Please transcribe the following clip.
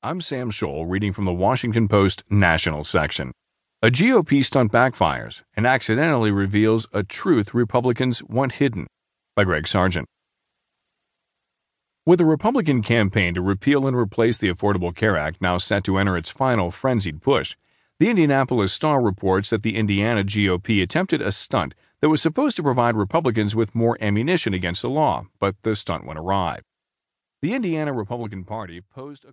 I'm Sam Scholl reading from the Washington Post National section. A GOP stunt backfires and accidentally reveals a truth Republicans want hidden by Greg Sargent. With the Republican campaign to repeal and replace the Affordable Care Act now set to enter its final frenzied push, the Indianapolis Star reports that the Indiana GOP attempted a stunt that was supposed to provide Republicans with more ammunition against the law, but the stunt went awry. The Indiana Republican Party posed a